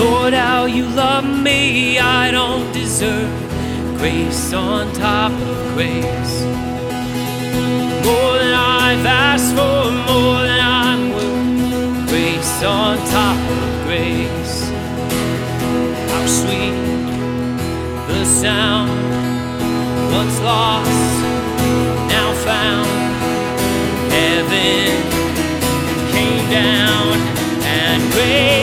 Lord, how you love me, I don't deserve grace on top of grace. More than I've asked for, more than I'm worth, grace on top of grace. How sweet the sound, once lost, now found. Heaven came down and grace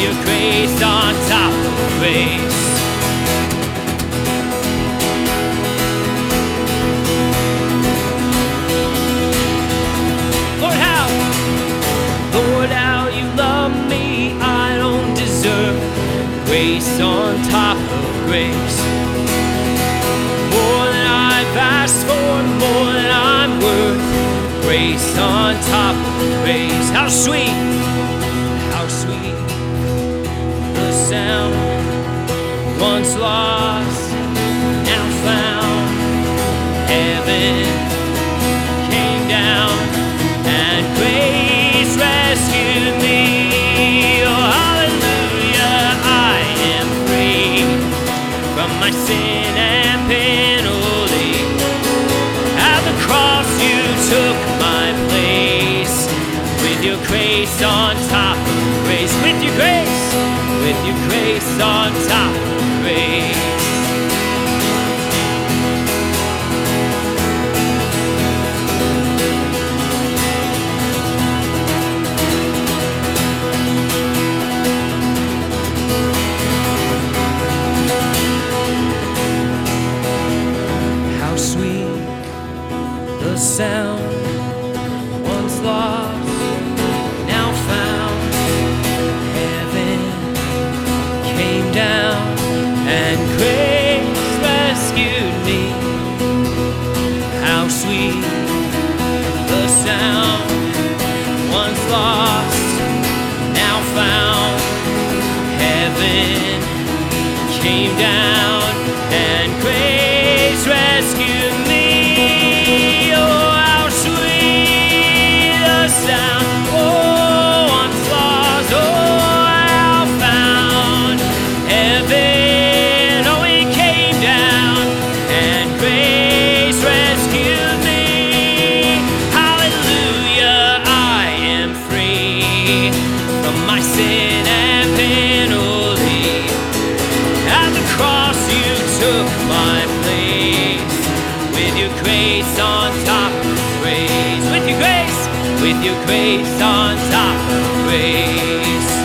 your grace on top of grace. Lord, how, Lord, how you love me, I don't deserve grace on top of grace. More than I've asked for, more than I'm worth, grace on top of grace. How sweet, sound, once lost, now found. Heaven came down and grace rescued me. Oh, hallelujah, I am free from my sin and penalty. At the cross, you took my place with your grace on top on top of grace. How sweet the sound and grace rescued me. How sweet the sound once lost, now found. Heaven came down sin and penalty. At the cross, you took my place with your grace on top of grace. With your grace, with your grace on top of grace.